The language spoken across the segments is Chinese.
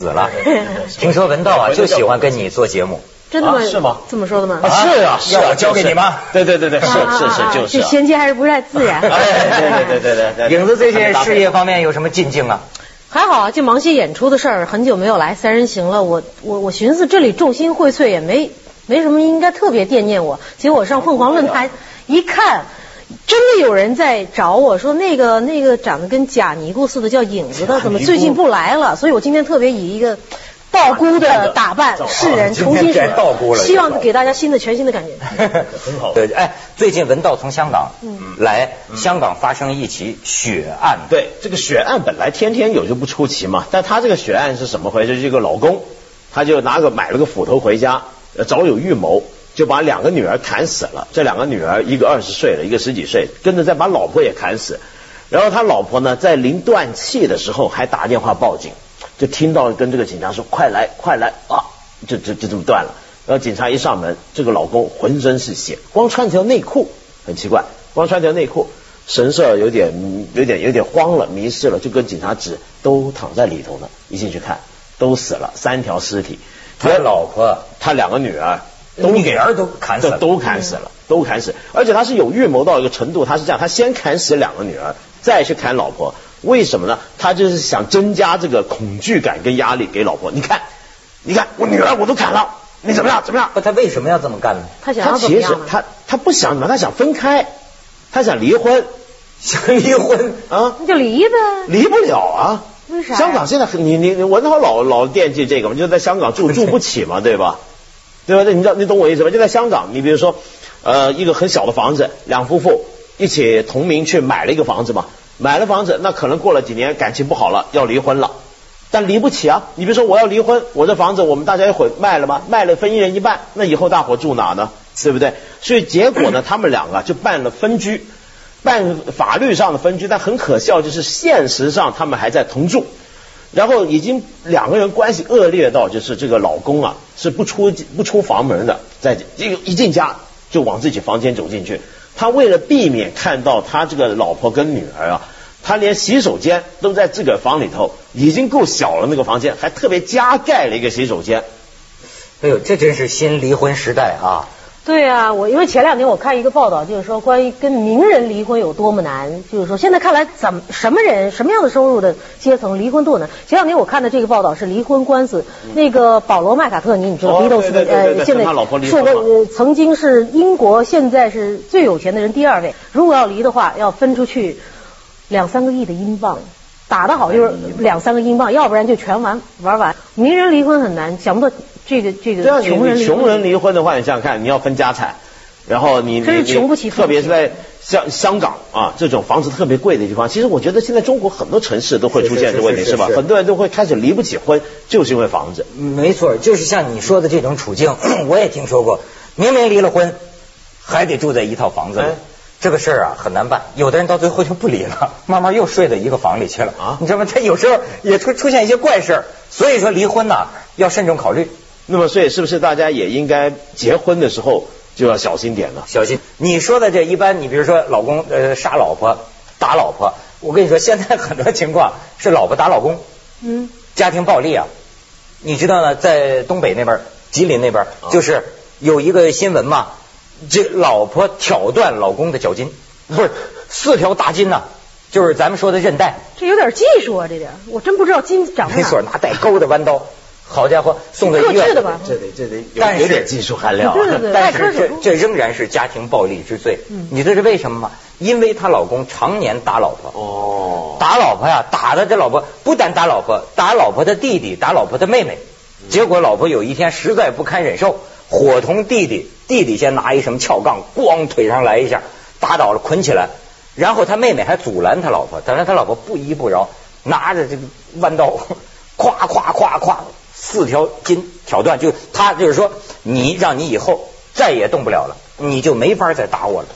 死了。听说文道啊就喜欢跟你做节目，真的吗？啊是吗这么说的吗？啊是啊，是啊，要我教给你吗？对对对对，是啊是是，啊就是衔接还是不太自然。哎，对对对对对对。影子最近事业方面有什么进境啊？还好啊，就忙些演出的事儿，很久没有来三人行了。我我我寻思这里众星荟萃，也没没什么应该特别惦念我。结果我上凤凰论坛一看，真的有人在找我说那个那个长得跟假尼姑似的叫影子的，怎么最近不来了？所以我今天特别以一个。道姑的打扮，示人重新今天改道姑了希望给大家新的全新的感觉。很好对，哎，最近文道从香港嗯来，香港发生一起血案。对，这个血案本来天天有就不出奇嘛，但他这个血案是怎么回事？这个老公他就拿个买了个斧头回家，呃早有预谋，就把两个女儿砍死了。这两个女儿，一个二十岁了，一个十几岁，跟着再把老婆也砍死。然后他老婆呢，在临断气的时候还打电话报警，就听到跟这个警察说：“快来，快来啊！”就就就这么断了。然后警察一上门，这个老公浑身是血，光穿条内裤，很奇怪，光穿条内裤，神色有点有点有点慌了，迷失了，就跟警察指都躺在里头呢。一进去看，都死了，三条尸体。他老婆他两个女儿都给儿都砍死了都砍死了，都砍死。而且他是有预谋到一个程度，他是这样，他先砍死两个女儿，再去砍老婆。为什么呢？他就是想增加这个恐惧感跟压力给老婆。你看，你看我女儿我都砍了，你怎么样？怎么样？他为什么要这么干呢？他想他？其实他他不想什么，他想分开，他想离婚 想离婚？啊，那就离呗。离不了啊。为啥香港现在很你你你文涛老老惦记这个嘛，就在香港住 住不起嘛，对吧？对吧？你知道你懂我意思吧？就在香港，你比如说呃一个很小的房子，两夫妇一起同名去买了一个房子嘛，买了房子，那可能过了几年感情不好了，要离婚了。但离不起啊！你比如说我要离婚，我这房子我们大家一会卖了吗？卖了分一人一半，那以后大伙住哪呢？对不对？所以结果呢，他们两个就办了分居，办法律上的分居，但很可笑，就是现实上他们还在同住。然后已经两个人关系恶劣到，就是这个老公啊是不出不出房门的，在这个一进家就往自己房间走进去。他为了避免看到他这个老婆跟女儿啊，他连洗手间都在自个儿房里头，已经够小了那个房间，还特别加盖了一个洗手间。哎呦，这真是新离婚时代啊！对啊，我因为前两天我看一个报道，就是说关于跟名人离婚有多么难，就是说现在看来怎么什么人什么样的收入的阶层离婚多难。前两天我看的这个报道是离婚官司，那个保罗麦卡特尼，你知道哦 Beatles 对对对对呃现在对跟他老婆离说婚嘛过呃曾经是英国现在是最有钱的人第二位，如果要离的话要分出去两三个亿的英镑。打得好就是两三个英镑，要不然就全玩玩完。名人离婚很难，想不到这个这个对啊，你穷人离婚你穷人离婚的话，你想想看，你要分家产，然后你你穷不起特别是在香香港啊这种房子特别贵的地方，其实我觉得现在中国很多城市都会出现这个问题，是吧？很多人都会开始离不起婚，就是因为房子。没错，就是像你说的这种处境，我也听说过。明明离了婚，还得住在一套房子里，哎这个事儿啊很难办。有的人到最后就不离了，慢慢又睡到一个房里去了啊你知道吗？他有时候也出出现一些怪事儿，所以说离婚呐、要慎重考虑，那么，所以是不是大家也应该结婚的时候就要小心点呢？小心。你说的这一般，你比如说老公呃杀老婆、打老婆，我跟你说，现在很多情况是老婆打老公，嗯。家庭暴力啊，你知道呢，在东北那边，吉林那边，啊就是有一个新闻嘛，这老婆挑断老公的脚筋，不是四条大筋呐、就是咱们说的韧带，这有点技术啊，这点我真不知道筋长。没错，拿带钩的弯刀，好家伙，送到医院的吧这得这得有但是有点技术含量、对对对但是这这仍然是家庭暴力之最。嗯你知道是为什么吗？因为她老公常年打老婆。哦，打老婆呀，打的这老婆不但打老婆，打老婆的弟弟，打老婆的妹妹。结果老婆有一天实在不堪忍受，伙同弟弟，弟弟先拿一什么撬杠，咣腿上来一下，打倒了，捆起来。然后他妹妹还阻拦他老婆，但是他老婆不依不饶，拿着这个弯刀，咵咵咵咵，四条筋挑断，就他就是说，你让你以后再也动不了了，你就没法再打我了。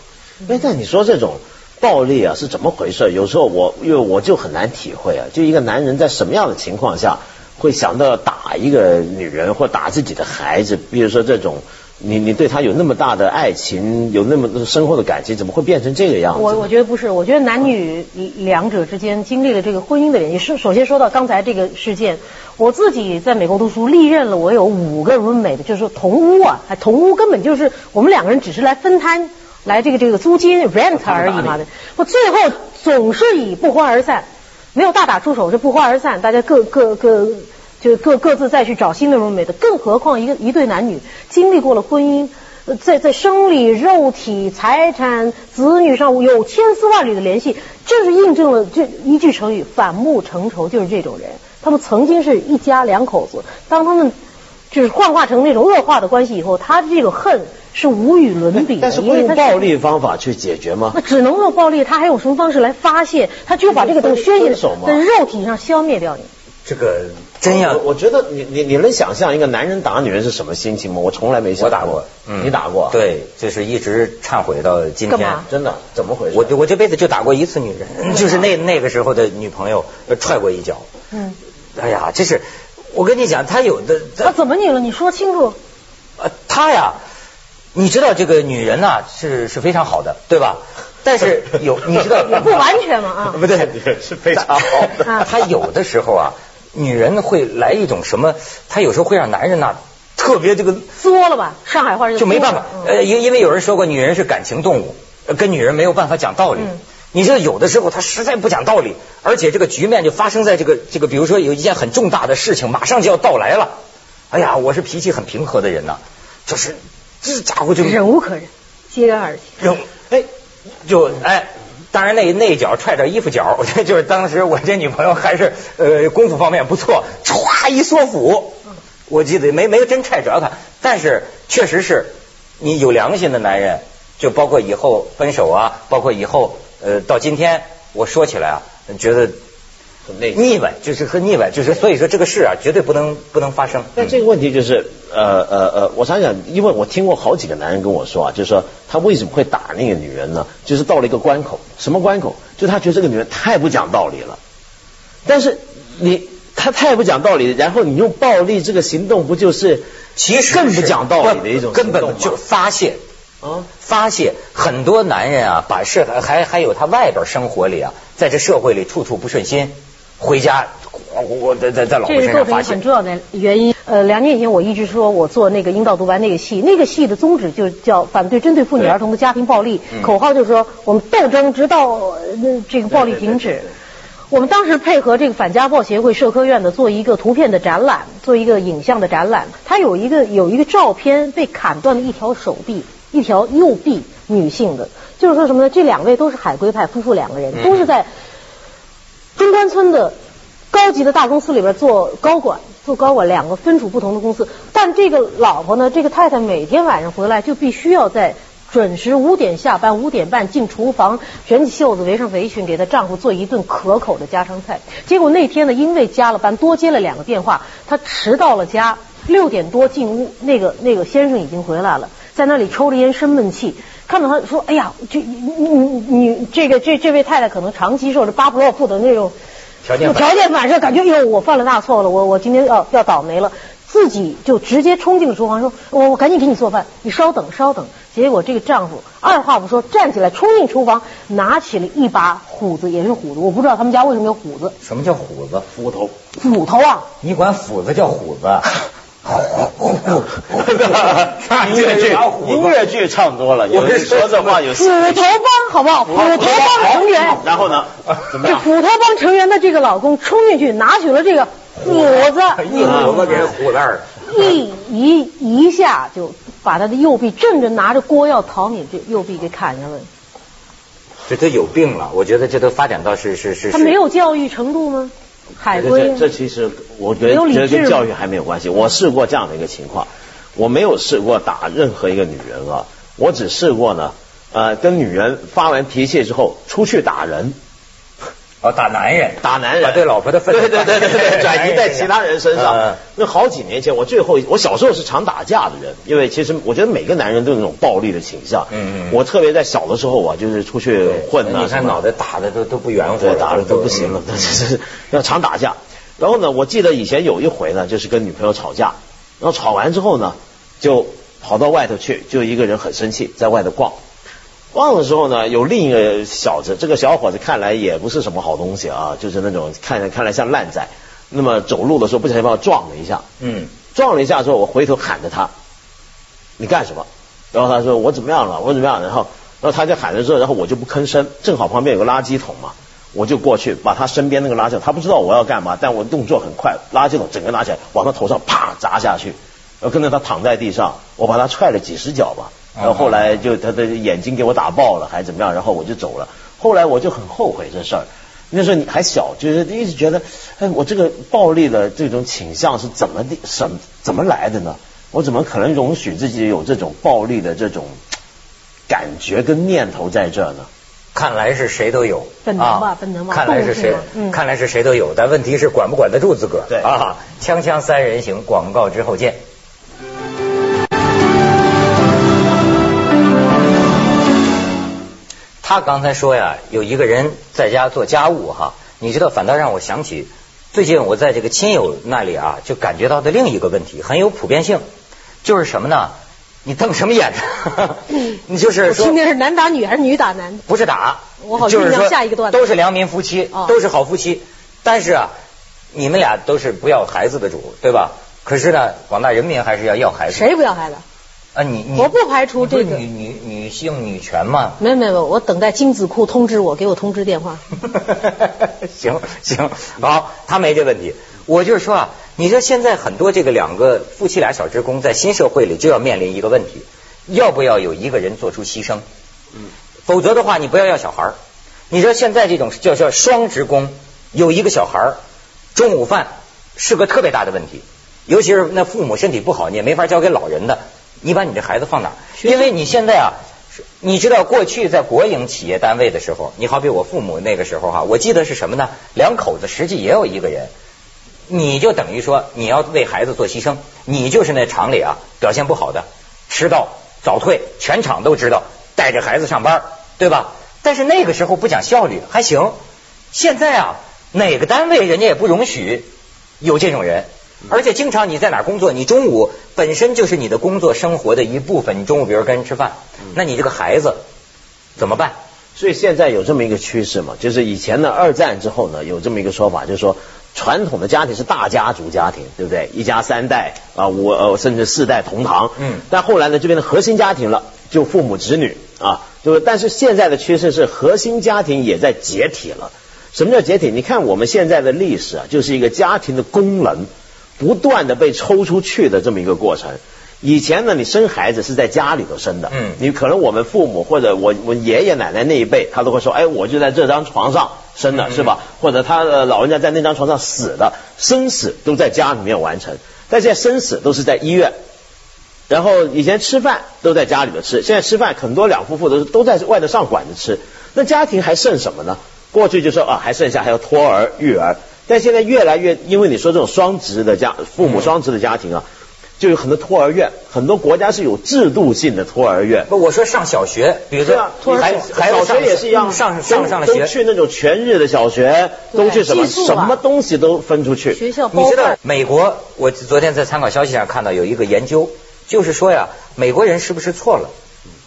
哎，但你说这种暴力啊是怎么回事？有时候我因为我就很难体会啊，就一个男人在什么样的情况下会想到打一个女人或打自己的孩子？比如说这种你你对他有那么大的爱情，有那么深厚的感情，怎么会变成这个样子？我我觉得不是，我觉得男女两者之间经历了这个婚姻的联系。是首先说到刚才这个事件，我自己在美国读书，历任了我有五个 roommate，就是说同屋啊，还同屋根本就是我们两个人只是来分摊来这个这个租金 rent 而已嘛的。我最后总是以不欢而散，没有大打出手，是不欢而散，大家各各各。就各各自再去找新的 roommate，更何况一个一对男女经历过了婚姻，在在生理、肉体、财产、子女上有千丝万缕的联系，正是印证了这一句成语“反目成仇”，就是这种人。他们曾经是一家两口子，当他们就是幻化成那种恶化的关系以后，他的这个恨是无与伦比的。但用暴力方法去解决吗？那只能用暴力，他还用什么方式来发泄？他就把这个东西宣泄在肉体上消灭掉你。这个。真要，我觉得你你你能想象一个男人打女人是什么心情吗？我从来没想。我打过，你打过？对，就是一直忏悔到今天。真的？怎么回事？我我这辈子就打过一次女人，就是那那个时候的女朋友踹过一脚。嗯。哎呀，这是我跟你讲，他有的。他怎么你了？你说清楚。呃，他呀，你知道这个女人呐是是非常好的，对吧？但是有你知道不完全嘛啊？不对，是非常好的。他有的时候啊。女人会来一种什么？她有时候会让男人呐特别这个作了吧？上海话就没办法。呃，因因为有人说过，女人是感情动物，跟女人没有办法讲道理。你知道有的时候她实在不讲道理，而且这个局面就发生在这个这个，比如说有一件很重大的事情马上就要到来了。哎呀，我是脾气很平和的人呐，就是这家伙就忍无可忍，揭然而起。忍哎，就哎。当然，那那一脚踹着衣服脚，我觉得，就是当时我这女朋友还是呃功夫方面不错，歘一缩腹，我记得没没真踹着她，但是确实是你有良心的男人，就包括以后分手啊，包括以后呃到今天我说起来啊，觉得。腻歪就是很腻歪，就是所以说这个事啊，绝对不能不能发生。那这个问题就是呃呃呃，我想想，因为我听过好几个男人跟我说啊，就是说他为什么会打那个女人呢？就是到了一个关口，什么关口？就他觉得这个女人太不讲道理了。但是你他太不讲道理，然后你用暴力这个行动，不就是其实更不讲道理的一种根本就发泄啊发泄。很多男人啊，把事还还有他外边生活里啊，在这社会里处处不顺心。回家，我我在在在老婆身上发现。这是很重要的原因。呃，两年以前我一直说我做那个阴道毒丸那个戏，那个戏的宗旨就叫反对针对妇女儿童的家庭暴力，口号就是说我们斗争直到这个暴力停止。我们当时配合这个反家暴协会社科院的做一个图片的展览，做一个影像的展览。它有一个有一个照片被砍断的一条手臂，一条右臂，女性的，就是说什么呢？这两位都是海归派夫妇两个人，都是在。中关村的高级的大公司里边做高管，做高管，两个分属不同的公司。但这个老婆呢，这个太太每天晚上回来就必须要在准时五点下班，五点半进厨房，卷起袖子，围上围裙，给她丈夫做一顿可口的家常菜。结果那天呢，因为加了班，多接了两个电话，她迟到了家。六点多进屋，那个那个先生已经回来了，在那里抽着烟生闷气。看到他说：“哎呀，这你你你这个这这位太太可能长期受着巴甫洛夫的那种条件条件反射，感觉哟，我犯了大错了，我我今天要要倒霉了，自己就直接冲进了厨房，说我我赶紧给你做饭，你稍等稍等。结果这个丈夫二话不说站起来冲进厨房，拿起了一把斧子，也是虎子，我不知道他们家为什么有虎子。什么叫虎子？斧头？斧头啊？你管斧子叫虎子？” 音乐剧，音乐剧唱多了，有说这话有。斧头帮好不好？斧头帮成员。然后呢？怎么样？斧头帮成员的这个老公冲进去，拿起了这个斧子，一斧子给人斧烂一一一下就把他的右臂，正着拿着锅要逃命，这右臂给砍下了。这都有病了，我觉得这都发展到是是是。他没有教育程度吗？海归，这这其实我觉得这跟教育还没有关系。我试过这样的一个情况，我没有试过打任何一个女人啊，我只试过呢，呃，跟女人发完脾气之后出去打人。哦，打男人，打男人，把对老婆的愤怒，对对对对对，转移在其他人身上。那好几年前，我最后，我小时候是常打架的人，因为其实我觉得每个男人都有那种暴力的倾向。嗯嗯。我特别在小的时候啊，就是出去混啊，你看脑袋打的都都不圆乎，打的都不行了，就是要常打架。然后呢，我记得以前有一回呢，就是跟女朋友吵架，然后吵完之后呢，就跑到外头去，就一个人很生气，在外头逛。逛的时候呢，有另一个小子，这个小伙子看来也不是什么好东西啊，就是那种看看来像烂仔。那么走路的时候不小心把我撞了一下，嗯，撞了一下之后，我回头喊着他，你干什么？然后他说我怎么样了？我怎么样？然后，然后他就喊着之后，然后我就不吭声，正好旁边有个垃圾桶嘛，我就过去把他身边那个垃圾桶，他不知道我要干嘛，但我动作很快，垃圾桶整个拿起来往他头上啪砸下去，然后跟着他躺在地上，我把他踹了几十脚吧，然后后来就他的眼睛给我打爆了，还怎么样？然后我就走了。后来我就很后悔这事儿。那时候你还小，就是一直觉得，哎，我这个暴力的这种倾向是怎么的，什怎么来的呢？我怎么可能容许自己有这种暴力的这种感觉跟念头在这呢？看来是谁都有，本能吧，本能吧，看来是谁，看来是谁都有，但问题是管不管得住自个儿？对啊，锵锵三人行，广告之后见。他刚才说呀，有一个人在家做家务哈，你知道，反倒让我想起最近我在这个亲友那里啊，就感觉到的另一个问题，很有普遍性，就是什么呢？你瞪什么眼呢？你就是说，今天是男打女还是女打男？不是打，我好就是说下一个段子都是良民夫妻，都是好夫妻，但是啊，你们俩都是不要孩子的主，对吧？可是呢，广大人民还是要要孩子。谁不要孩子？啊，你你我不排除这个女女女性女权嘛？没有没有，我等待精子库通知我，给我通知电话。行行，好，他没这问题。我就是说啊，你说现在很多这个两个夫妻俩小职工在新社会里就要面临一个问题，要不要有一个人做出牺牲？嗯，否则的话，你不要要小孩儿。你说现在这种叫叫双职工，有一个小孩儿，中午饭是个特别大的问题，尤其是那父母身体不好，你也没法交给老人的。你把你这孩子放哪儿？因为你现在啊，你知道过去在国营企业单位的时候，你好比我父母那个时候哈，我记得是什么呢？两口子实际也有一个人，你就等于说你要为孩子做牺牲，你就是那厂里啊表现不好的，迟到早退，全厂都知道，带着孩子上班，对吧？但是那个时候不讲效率还行，现在啊哪个单位人家也不容许有这种人。而且经常你在哪工作，你中午本身就是你的工作生活的一部分。你中午比如跟人吃饭，那你这个孩子怎么办？所以现在有这么一个趋势嘛，就是以前呢二战之后呢有这么一个说法，就是说传统的家庭是大家族家庭，对不对？一家三代啊，五呃甚至四代同堂。嗯。但后来呢，这边的核心家庭了，就父母子女啊，就是但是现在的趋势是核心家庭也在解体了。什么叫解体？你看我们现在的历史啊，就是一个家庭的功能。不断的被抽出去的这么一个过程。以前呢，你生孩子是在家里头生的，嗯，你可能我们父母或者我我爷爷奶奶那一辈，他都会说，哎，我就在这张床上生的，是吧？或者他的老人家在那张床上死的，生死都在家里面完成。但现在生死都是在医院，然后以前吃饭都在家里头吃，现在吃饭很多两夫妇都是都在外头上馆子吃。那家庭还剩什么呢？过去就说啊，还剩下还有托儿育儿。但现在越来越，因为你说这种双职的家，父母双职的家庭啊，就有很多托儿院，很多国家是有制度性的托儿院。不，我说上小学，比如说托儿孩小学也是一样，上上上了学，都去那种全日的小学，都去什么什么东西都分出去。学校你知道美国？我昨天在参考消息上看到有一个研究，就是说呀，美国人是不是错了？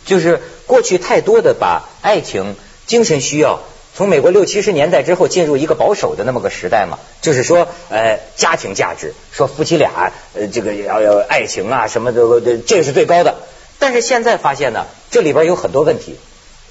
就是过去太多的把爱情、精神需要。从美国六七十年代之后进入一个保守的那么个时代嘛，就是说，呃，家庭价值，说夫妻俩，呃，这个要要爱情啊什么的，这个是最高的。但是现在发现呢，这里边有很多问题，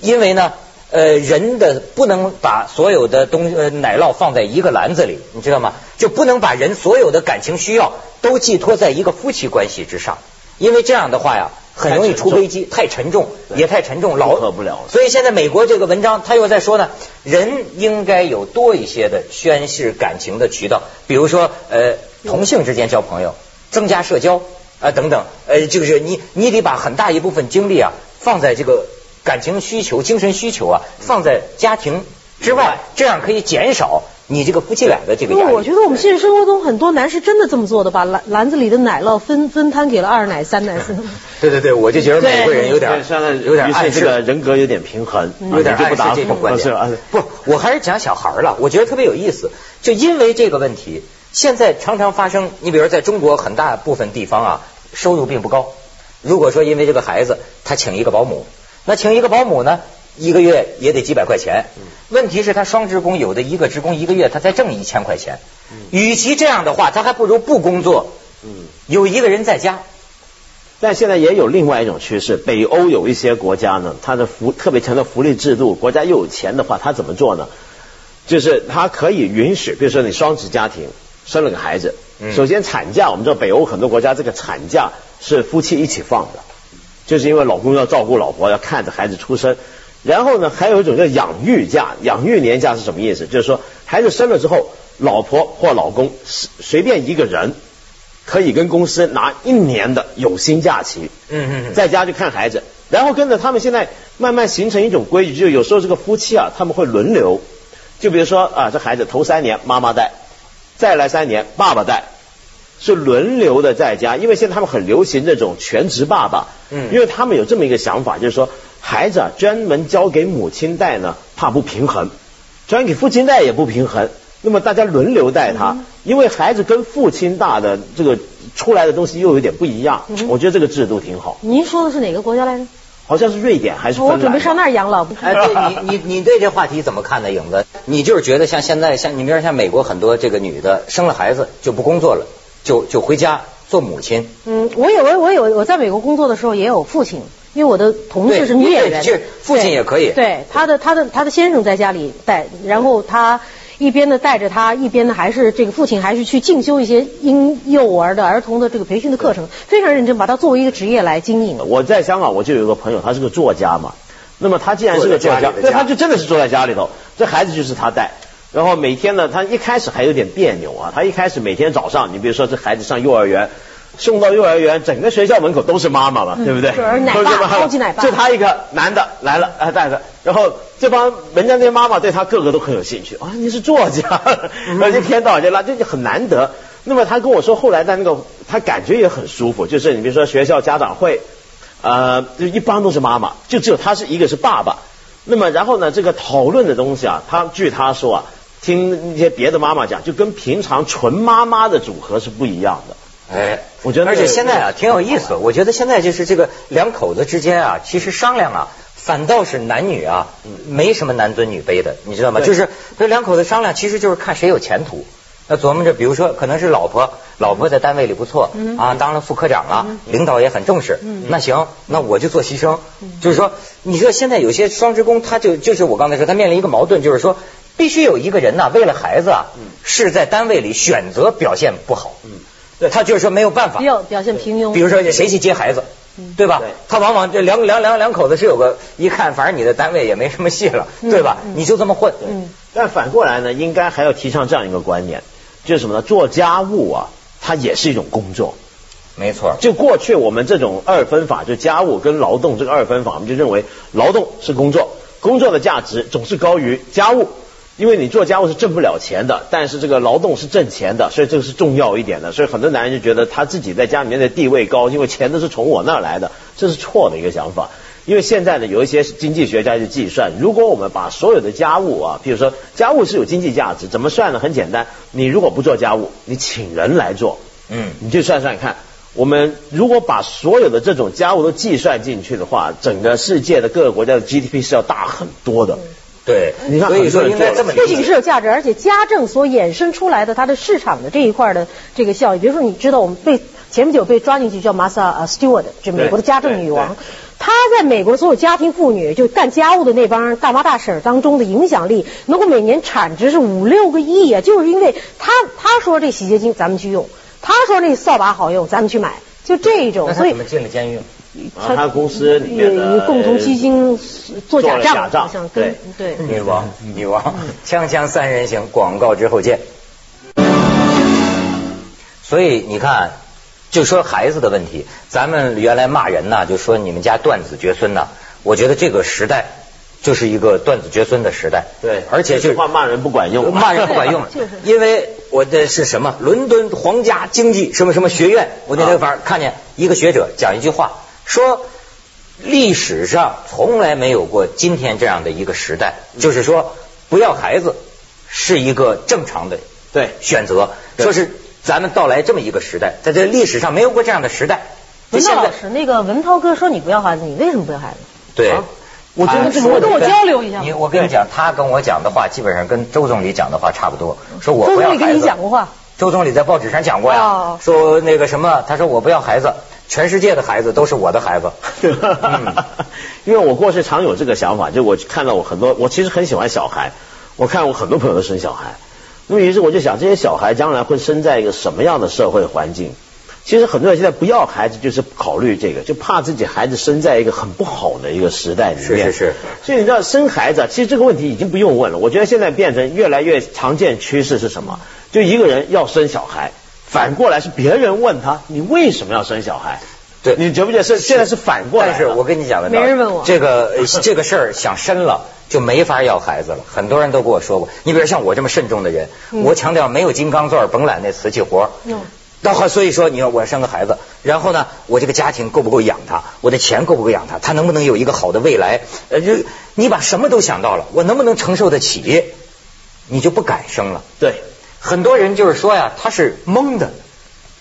因为呢，呃，人的不能把所有的东呃奶酪放在一个篮子里，你知道吗？就不能把人所有的感情需要都寄托在一个夫妻关系之上，因为这样的话呀。很容易出危机，太沉重，也太沉重，老不了。所以现在美国这个文章，他又在说呢，人应该有多一些的宣示感情的渠道，比如说呃同性之间交朋友，增加社交啊等等，呃就是你你得把很大一部分精力啊放在这个感情需求、精神需求啊放在家庭之外，这样可以减少。你这个夫妻俩的这个压力，我觉得我们现实生活中很多男士真的这么做的，把篮篮子里的奶酪分分摊给了二奶、三奶、四奶。对对对，我就觉得美国人有点有点暗示，这个人格有点平衡，有点暗示这种观点。不，我还是讲小孩了，我觉得特别有意思。就因为这个问题，现在常常发生。你比如在中国很大部分地方啊，收入并不高，如果说因为这个孩子，他请一个保姆，那请一个保姆呢，一个月也得几百块钱。问题是，他双职工，有的一个职工一个月他才挣一千块钱。与其这样的话，他还不如不工作。有一个人在家。但现在也有另外一种趋势，北欧有一些国家呢，它的福特别强的福利制度，国家又有钱的话，他怎么做呢？就是他可以允许，比如说你双职家庭生了个孩子，首先产假，我们知道北欧很多国家这个产假是夫妻一起放的，就是因为老公要照顾老婆，要看着孩子出生。然后呢，还有一种叫养育假，养育年假是什么意思？就是说孩子生了之后，老婆或老公随便一个人。可以跟公司拿一年的有薪假期，嗯嗯，在家就看孩子，然后跟着他们现在慢慢形成一种规矩，就有时候这个夫妻啊，他们会轮流，就比如说啊，这孩子头三年妈妈带，再来三年爸爸带，是轮流的在家，因为现在他们很流行这种全职爸爸，嗯，因为他们有这么一个想法，就是说孩子啊专门交给母亲带呢，怕不平衡，专给父亲带也不平衡。那么大家轮流带他，因为孩子跟父亲大的这个出来的东西又有点不一样，我觉得这个制度挺好。您说的是哪个国家来着？好像是瑞典还是？我准备上那儿养老。哎，对你你你对这话题怎么看呢？影子，你就是觉得像现在像你比如像美国很多这个女的生了孩子就不工作了，就就回家做母亲。嗯，我有我我有我在美国工作的时候也有父亲，因为我的同事是女演员，父亲也可以。对，他的他的他的先生在家里带，然后他。一边呢带着他，一边呢还是这个父亲还是去进修一些婴幼儿的儿童的这个培训的课程，非常认真，把它作为一个职业来经营。我在香港我就有一个朋友，他是个作家嘛，那么他既然是个作家，对，他就真的是坐在家里头，这孩子就是他带，然后每天呢，他一开始还有点别扭啊，他一开始每天早上，你比如说这孩子上幼儿园。送到幼儿园，整个学校门口都是妈妈嘛，对不对？都是妈妈奶爸。就他一个男的来了，啊带着，然后这帮人家那些妈妈对他个个都很有兴趣啊，你是作家，而且一天到晚就拉，这就很难得。那么他跟我说，后来在那个他感觉也很舒服，就是你比如说学校家长会，呃，就一般都是妈妈，就只有他是一个是爸爸。那么然后呢，这个讨论的东西啊，他据他说啊，听那些别的妈妈讲，就跟平常纯妈妈的组合是不一样的。哎，我觉得，而且现在啊，挺有意思。我觉得现在就是这个两口子之间啊，其实商量啊，反倒是男女啊，没什么男尊女卑的，你知道吗？就是这两口子商量，其实就是看谁有前途。那琢磨着，比如说，可能是老婆，老婆在单位里不错，啊，当了副科长了，领导也很重视。那行，那我就做牺牲。就是说，你说现在有些双职工，他就就是我刚才说，他面临一个矛盾，就是说，必须有一个人呢，为了孩子啊，是在单位里选择表现不好。对他就是说没有办法，要表现平庸。比如说谁去接孩子，对吧？他往往这两两两两口子是有个一看，反正你的单位也没什么戏了，对吧？你就这么混。但反过来呢，应该还要提倡这样一个观念，就是什么呢？做家务啊，它也是一种工作。没错。就过去我们这种二分法，就家务跟劳动这个二分法，我们就认为劳动是工作，工作的价值总是高于家务。因为你做家务是挣不了钱的，但是这个劳动是挣钱的，所以这个是重要一点的。所以很多男人就觉得他自己在家里面的地位高，因为钱都是从我那儿来的，这是错的一个想法。因为现在呢，有一些经济学家就计算，如果我们把所有的家务啊，比如说家务是有经济价值，怎么算呢？很简单，你如果不做家务，你请人来做，嗯，你就算算看，我们如果把所有的这种家务都计算进去的话，整个世界的各个国家的 GDP 是要大很多的。对，你看所以说应该这么不仅是有价值，而且家政所衍生出来的它的市场的这一块的这个效益，比如说你知道我们被前不久被抓进去叫玛莎呃 Stewart，就美国的家政女王，她在美国所有家庭妇女就干家务的那帮大妈大婶当中的影响力，能够每年产值是五六个亿啊，就是因为她她说这洗洁精咱们去用，她说那扫把好用咱们去买，就这种，所以怎么进了监狱？他公司里面的共同基金做假账，好像对对。女王，女王，锵锵三人行，广告之后见。所以你看，就说孩子的问题，咱们原来骂人呢，就说你们家断子绝孙呢。我觉得这个时代就是一个断子绝孙的时代。对，而且就话骂人不管用，骂人不管用，因为我的是什么？伦敦皇家经济什么什么学院，我那天反正看见一个学者讲一句话。说历史上从来没有过今天这样的一个时代，就是说不要孩子是一个正常的对。选择。说是咱们到来这么一个时代，在这历史上没有过这样的时代，文涛老师，那个文涛哥说你不要孩子，你为什么不要孩子？对。啊，我觉得他这个问题跟我交流一下你我跟你讲，他跟我讲的话基本上跟周总理讲的话差不多，说我周不要孩子。总理跟你讲过话，周总理在报纸上讲过呀，哦。说那个什么，他说我不要孩子，全世界的孩子都是我的孩子。嗯 因为我过去常有这个想法，就我看到我很多，我其实很喜欢小孩，我看我很多朋友都生小孩，那么于是我就想，这些小孩将来会生在一个什么样的社会环境？其实很多人现在不要孩子，就是考虑这个，就怕自己孩子生在一个很不好的一个时代里面。是是是。所以你知道生孩子啊，其实这个问题已经不用问了。我觉得现在变成越来越常见趋势是什么？就一个人要生小孩，反过来是别人问他，你为什么要生小孩？对你觉不觉得是现在是反过来？但是我跟你讲个道理没人问我这个呃这个事儿想深了就没法要孩子了。很多人都跟我说过，你比如像我这么慎重的人，我强调没有金刚钻，甭揽那瓷器活儿。嗯到后所以说，你要我生个孩子，然后呢，我这个家庭够不够养他？我的钱够不够养他？他能不能有一个好的未来？呃，就你把什么都想到了，我能不能承受得起？你就不敢生了。对。很多人就是说呀，他是懵的，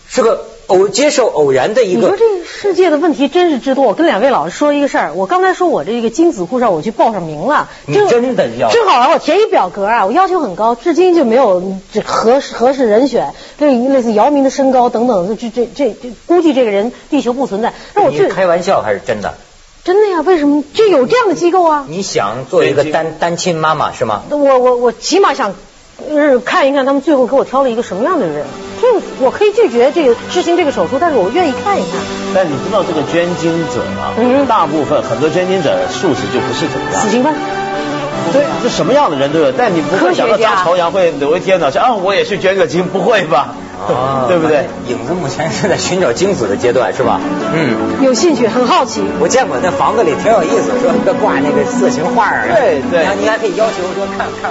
是个偶接受偶然的一个。你说这个世界的问题真是之多。我跟两位老师说一个事儿，我刚才说我这个精子库上我去报上名了，你真的要正好让我填一表格啊，我要求很高，至今就没有这合适合适人选，类类似姚明的身高等等，这这这这估计这个人地球不存在。那我你最开玩笑还是真的？真的呀？为什么就有这样的机构啊？你想做一个单单亲妈妈是吗？我我我起码想，呃，看一看他们最后给我挑了一个什么样的人。这个我可以拒绝这个执行这个手术，但是我愿意看一看。但你知道这个捐精者啊，嗯大部分很多捐精者素质就不是怎么样死。刑犯。对，这什么样的人都有，但你不会想到张朝阳会有一天呢，说啊，我也去捐个精，不会吧？啊 对不对？？影子目前是在寻找精子的阶段是吧？嗯，有兴趣，很好奇。我见过那房子里挺有意思，说一个挂那个色情画儿啊。对对然后你还可以要求说看看。